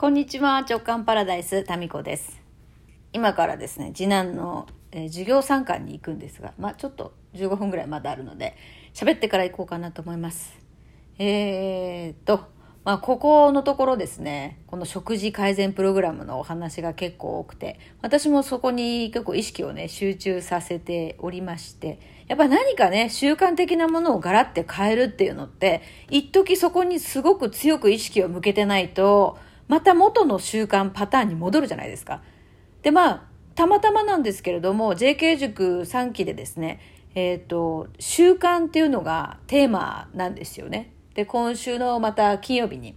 こんにちは、直感パラダイス、タミコです。今からですね、次男の、えー授業参観に行くんですが、まあちょっと15分ぐらいまだあるので、喋ってから行こうかなと思います。えーっと、まあここのところですね、この食事改善プログラムのお話が結構多くて、私もそこに結構意識をね、集中させておりまして、やっぱ何かね、習慣的なものをガラッて変えるっていうのって、一時そこにすごく強く意識を向けてないと、また元の習慣パターンに戻るじゃないですか。で、まあ、たまたまなんですけれども、JK 塾3期でですね、えっ、と、習慣っていうのがテーマなんですよね。で、今週のまた金曜日に、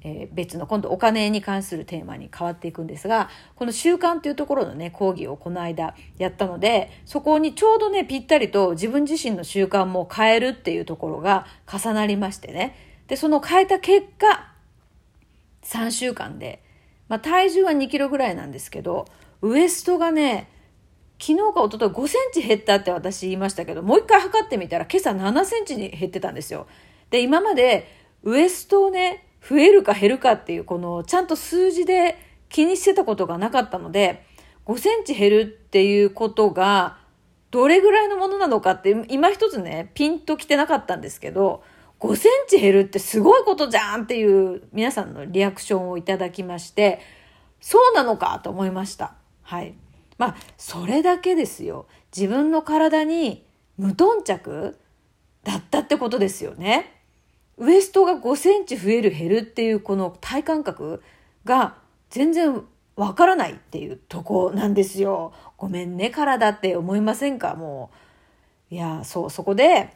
えー別の今度お金に関するテーマに変わっていくんですが、この習慣っていうところのね、講義をこの間やったので、そこにちょうどね、ぴったりと自分自身の習慣も変えるっていうところが重なりましてね。で、その変えた結果、3週間で、まあ、体重は2キロぐらいなんですけど、ウエストがね、昨日か一昨日5センチ減ったって私言いましたけど、もう一回測ってみたら今朝7センチに減ってたんですよ。で、今までウエストをね、増えるか減るかっていう、このちゃんと数字で気にしてたことがなかったので、5センチ減るっていうことが、どれぐらいのものなのかって、今一つね、ピンときてなかったんですけど、5センチ減るってすごいことじゃんっていう皆さんのリアクションをいただきまして、そうなのかと思いました。はい。まあ、それだけですよ。自分の体に無頓着だったってことですよね。ウエストが5センチ増える減るっていうこの体感覚が全然わからないっていうとこなんですよ。ごめんね、体って思いませんか？もう。いや、そう、そこで、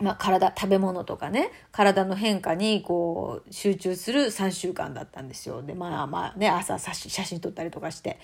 まあ、体、食べ物とかね、体の変化にこう集中する3週間だったんですよ。で、まあまあね、朝写真撮ったりとかして。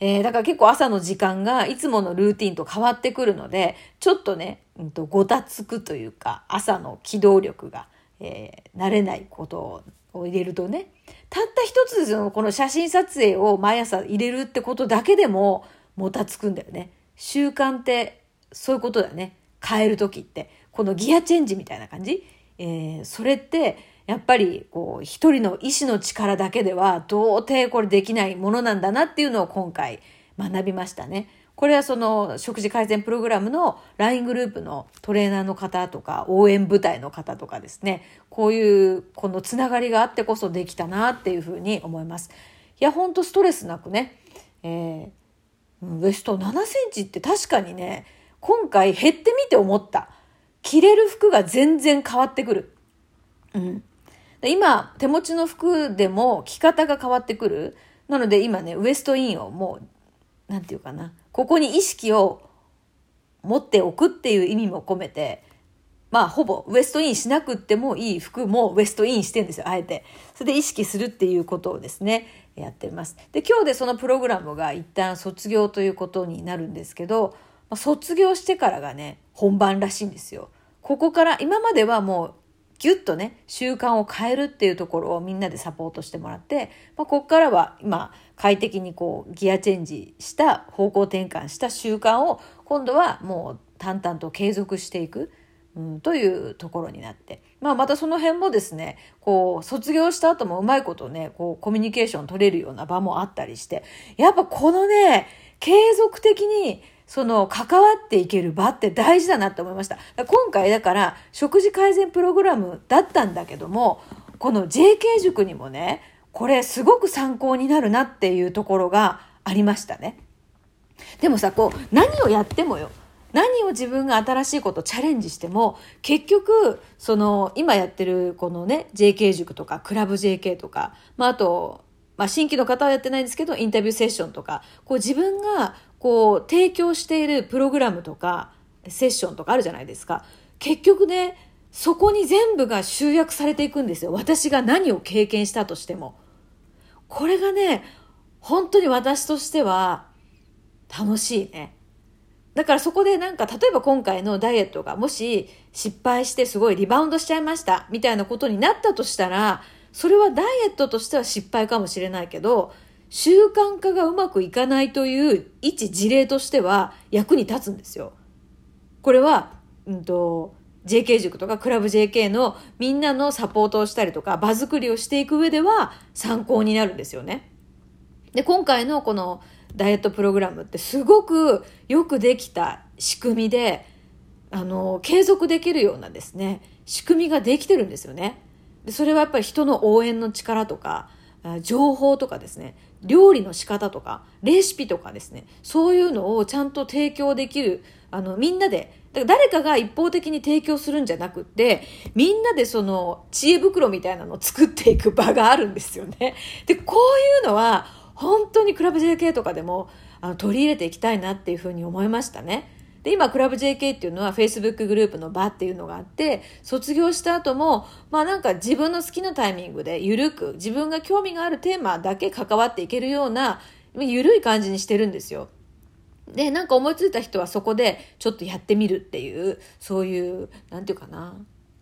えーだから結構朝の時間がいつものルーティンと変わってくるので、ちょっとね、うんとごたつくというか、朝の機動力が、えー慣れないことを入れるとね、たった一つですよ、この写真撮影を毎朝入れるってことだけでも、もたつくんだよね。習慣って、そういうことだよね。変える時って。このギアチェンジみたいな感じ？えーそれって、やっぱり、こう、一人の意志の力だけでは、到底これできないものなんだなっていうのを今回学びましたね。これはその食事改善プログラムの LINE グループのトレーナーの方とか応援部隊の方とかですね、こういうこのつながりがあってこそできたなっていうふうに思います。いや、ほんとストレスなくね、えーウエスト7センチって確かにね、今回減ってみて思った。着れる服が全然変わってくる。うん。で今、手持ちの服でも着方が変わってくる。なので今ね、ウエストインをもう、なんていうかな、ここに意識を持っておくっていう意味も込めて、まあ、ほぼウエストインしなくってもいい服もウエストインしてんですよ、あえて。それで意識するっていうことをですね、やってます。で、今日でそのプログラムが一旦卒業ということになるんですけど、まあ卒業してからがね、本番らしいんですよ。ここから、今まではもう、ギュッとね、習慣を変えるっていうところをみんなでサポートしてもらって、まあ、ここからは今、快適にこう、ギアチェンジした、方向転換した習慣を、今度はもう淡々と継続していく。うん、というところになって。まあまたその辺もですね、こう、卒業した後もうまいことね、こう、コミュニケーション取れるような場もあったりして、やっぱこのね、継続的に、その、関わっていける場って大事だなって思いました。今回だから、食事改善プログラムだったんだけども、この JK 塾にもね、これすごく参考になるなっていうところがありましたね。でもさ、こう、何をやってもよ。何を自分が新しいことチャレンジしても、結局、その、今やってるこのね、JK 塾とか、クラブ JK とか、まあ、あと、まあ、新規の方はやってないんですけど、インタビューセッションとか、こう自分が、こう、提供しているプログラムとか、セッションとかあるじゃないですか。結局ね、そこに全部が集約されていくんですよ。私が何を経験したとしても。これがね、本当に私としては楽しいね。だからそこでなんか、例えば今回のダイエットがもし失敗してすごいリバウンドしちゃいましたみたいなことになったとしたら、それはダイエットとしては失敗かもしれないけど、習慣化がうまくいかないという一事例としては役に立つんですよ。これは、うんと、JK 塾とかクラブ JK のみんなのサポートをしたりとか、場作りをしていく上では参考になるんですよね。で、今回のこのダイエットプログラムってすごくよくできた仕組みで、あの、継続できるようなですね、仕組みができてるんですよね。でそれはやっぱり人の応援の力とか、情報とかですね、料理の仕方とか、レシピとかですね、そういうのをちゃんと提供できる、あの、みんなで、だから誰かが一方的に提供するんじゃなくって、みんなでその知恵袋みたいなのを作っていく場があるんですよね。で、こういうのは、本当にクラブ JK とかでもあの取り入れていきたいなっていうふうに思いましたね。で、今、クラブ JK っていうのは Facebook グループの場っていうのがあって、卒業した後も、まあなんか自分の好きなタイミングで緩く、自分が興味があるテーマだけ関わっていけるような、緩い感じにしてるんですよ。で、なんか思いついた人はそこでちょっとやってみるっていう、そういう、なんていうかな、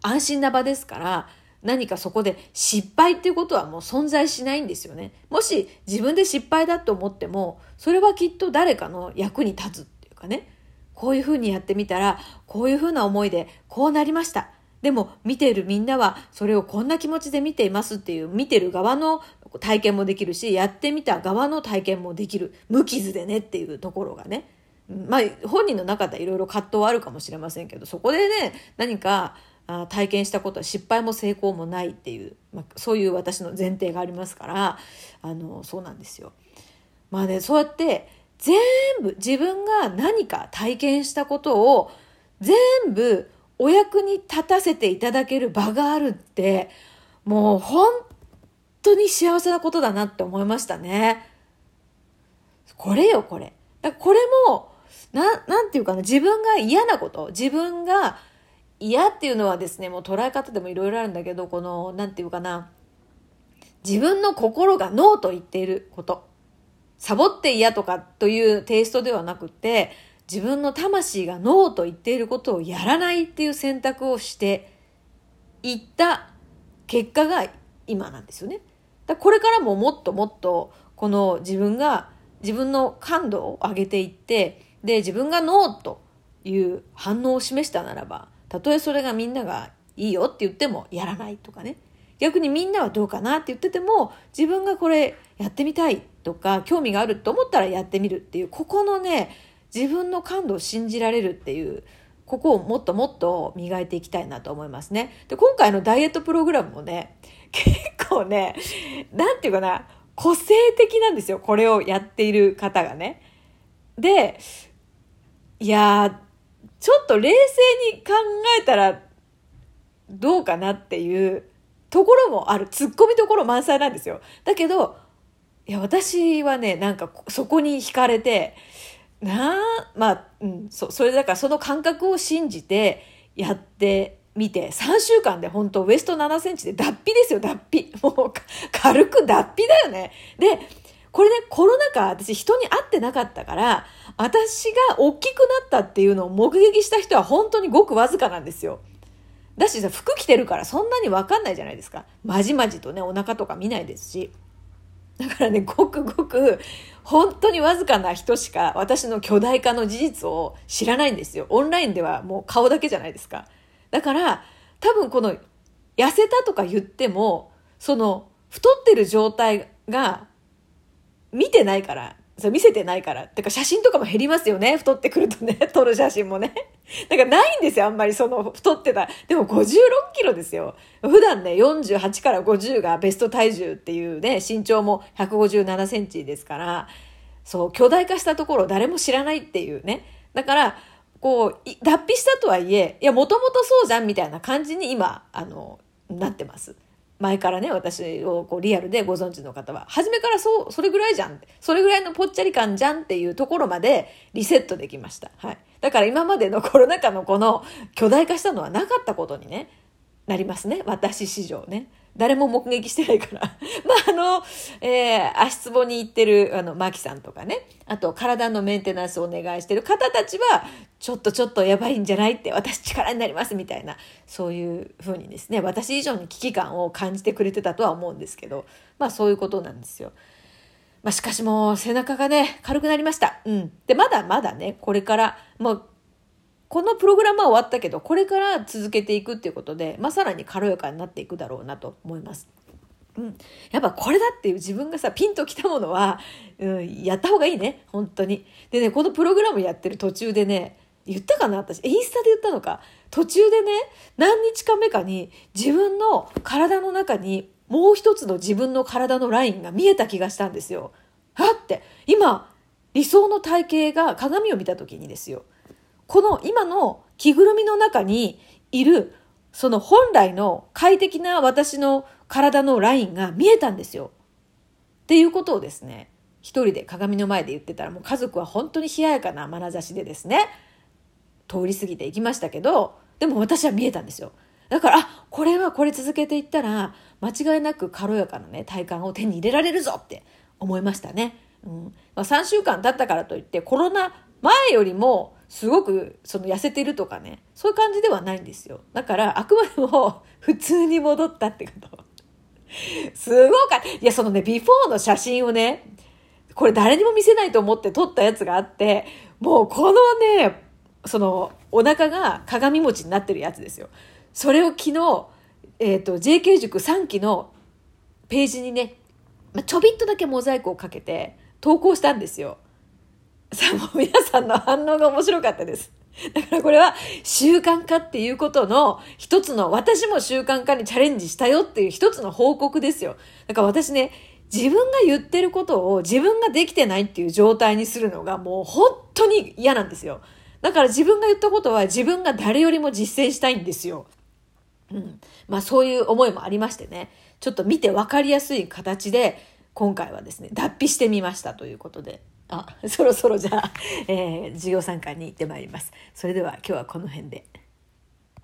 安心な場ですから、何かそこで失敗っていうことはもう存在しないんですよね。もし自分で失敗だと思っても、それはきっと誰かの役に立つっていうかね、こういうふうにやってみたら、こういうふうな思いでこうなりました。でも見ているみんなはそれをこんな気持ちで見ていますっていう見てる側の体験もできるし、やってみた側の体験もできる。無傷でねっていうところがね。まあ本人の中ではいろいろ葛藤はあるかもしれませんけど、そこでね、何か体験したことは失敗も成功もないっていう、まあ、そういう私の前提がありますからあのそうなんですよ。まあねそうやって全部自分が何か体験したことを全部お役に立たせていただける場があるってもう本当に幸せなことだなって思いましたね。これよこれ。これもななんていうかな自分が嫌なこと自分が嫌っていうのはですね、もう捉え方でもいろいろあるんだけど、この、なんていうかな、自分の心がノーと言っていること。サボって嫌とかというテイストではなくて、自分の魂がノーと言っていることをやらないっていう選択をしていった結果が今なんですよね。だこれからももっともっとこの自分が自分の感度を上げていってで自分がノーという反応を示したならばたとえそれがみんながいいよって言ってもやらないとかね。逆にみんなはどうかなって言ってても自分がこれやってみたいとか興味があると思ったらやってみるっていうここのね自分の感度を信じられるっていうここをもっともっと磨いていきたいなと思いますね。で、今回のダイエットプログラムもね、結構ね、なんていうかな、個性的なんですよ。これをやっている方がね。で、いやちょっと冷静に考えたらどうかなっていうところもある。突っ込みどころ満載なんですよ。だけど、いや、私はね、なんかそこに惹かれて、なあ、まあ、うん、そ、それだからその感覚を信じてやってみて、3週間で本当ウエスト7センチで脱皮ですよ、脱皮。もう、軽く脱皮だよね。で、これね、コロナ禍、私人に会ってなかったから、私が大きくなったっていうのを目撃した人は本当にごくわずかなんですよ。だしさ、服着てるからそんなにわかんないじゃないですか。まじまじとね、お腹とか見ないですし。だからね、ごくごく、本当にわずかな人しか私の巨大化の事実を知らないんですよ。オンラインではもう顔だけじゃないですか。だから、多分この、痩せたとか言っても、その、太ってる状態が見てないから、そ見せてないから。てか写真とかも減りますよね。太ってくるとね。撮る写真もね。だかないんですよ。あんまりその太ってた。でも56キロですよ。普段ね、48から50がベスト体重っていうね、身長も157センチですから、そう、巨大化したところ誰も知らないっていうね。だから、こう、脱皮したとはいえ、いや、もともとそうじゃんみたいな感じに今、あの、なってます。前からね、私をこうリアルでご存知の方は、初めからそう、それぐらいじゃん。それぐらいのぽっちゃり感じゃんっていうところまでリセットできました。はい。だから今までのコロナ禍のこの巨大化したのはなかったことにね、なりますね。私史上ね。誰も目撃してないから。まあ、あの、えー、足つぼに行ってる、あの、マキさんとかね。あと、体のメンテナンスをお願いしてる方たちは、ちょっとちょっとやばいんじゃないって、私力になりますみたいな、そういうふうにですね、私以上に危機感を感じてくれてたとは思うんですけど、まあ、そういうことなんですよ。まあ、しかしもう、背中がね、軽くなりました。うん。で、まだまだね、これから、もう、このプログラムは終わったけど、これから続けていくっていうことで、まあ、さらに軽やかになっていくだろうなと思います。うん、やっぱこれだっていう自分がさピンときたものは、うん、やった方がいいね。本当に。でねこのプログラムやってる途中でね言ったかな私。インスタで言ったのか。途中でね何日か目かに自分の体の中にもう一つの自分の体のラインが見えた気がしたんですよ。はって。今理想の体型が鏡を見た時にですよ。この今の着ぐるみの中にいるその本来の快適な私の体のラインが見えたんですよ。っていうことをですね一人で鏡の前で言ってたらもう家族は本当に冷ややかな眼差しでですね通り過ぎていきましたけどでも私は見えたんですよ。だからあこれはこれ続けていったら間違いなく軽やかなね体感を手に入れられるぞって思いましたね。うんまあ、3週間経ったからといってコロナ前よりもすごくその痩せてるとかねそういう感じではないんですよ。だからあくまでも普通に戻ったってこと。すごかいやそのねビフォーの写真をねこれ誰にも見せないと思って撮ったやつがあってもうこのねそのお腹が鏡餅になってるやつですよ。それを昨日、えっ、ー、と JK 塾3期のページにね、まあ、ちょびっとだけモザイクをかけて投稿したんですよ。さあもう皆さんの反応が面白かったです。だからこれは習慣化っていうことの一つの、私も習慣化にチャレンジしたよっていう一つの報告ですよ。だから私ね、自分が言ってることを自分ができてないっていう状態にするのがもう本当に嫌なんですよ。だから自分が言ったことは自分が誰よりも実践したいんですよ。うん。まあそういう思いもありましてね。ちょっと見て分かりやすい形で今回はですね、脱皮してみましたということで。あそろそろじゃあ、えー、授業参観に行ってまいります。それでは今日はこの辺で。